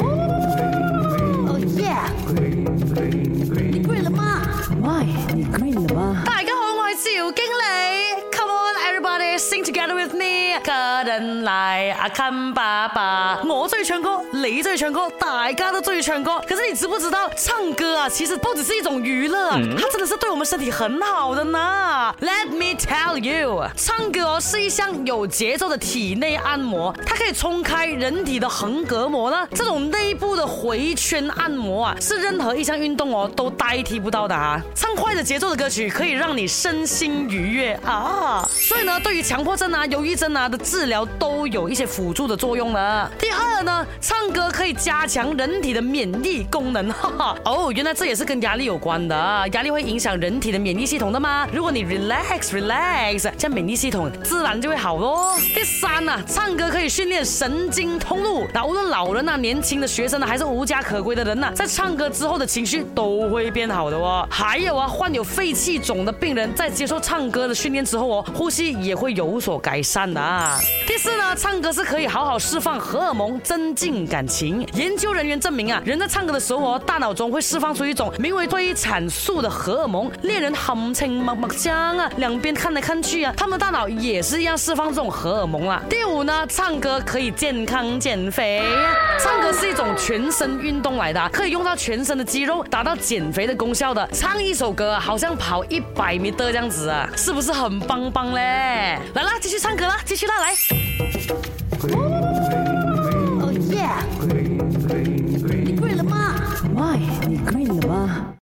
哦耶！你 green 了吗？喂，你 green 了吗？大家好，我系赵经理。Come on everybody sing together with me。 个人来啊！看爸爸，我最会唱歌，你最会唱歌，大家都最会唱歌。可是你知不知道，唱歌啊，其实不只是一种娱乐，它真的是对我们身体很好的呢。Let me tell you，唱歌是一项有节奏的体内按摩，它可以冲开人体的横膈膜呢。这种内部的回圈按摩啊，是任何一项运动哦都代替不到的啊。唱快的节奏的歌曲可以让你身心愉悦啊。所以呢，对于强迫症啊、忧郁症啊。治疗都有一些辅助的作用呢。第二呢，唱歌可以加强人体的免疫功能。哈哈。哦，原来这也是跟压力有关的。压力会影响人体的免疫系统的吗？如果你 relax relax，这免疫系统自然就会好咯。第三呢，唱歌可以训练神经通路。那无论老人呐、年轻的学生呐，还是无家可归的人呐，在唱歌之后的情绪都会变好的哦。还有啊，患有肺气肿的病人在接受唱歌的训练之后哦，呼吸也会有所改善的啊。第四。呢？唱歌是可以好好释放荷尔蒙，增进感情。研究人员证明啊，人在唱歌的时候哦，大脑中会释放出一种名为催产素的荷尔蒙。恋人含情脉脉香啊，两边看来看去啊，他们的大脑也是一样释放这种荷尔蒙啊。第五呢，唱歌可以健康减肥。唱歌是一种全身运动来的，可以用到全身的肌肉，达到减肥的功效的。唱一首歌，好像跑一百米的这样子啊，是不是很棒棒嘞？来啦，继续唱歌啦，继续啦，来。これ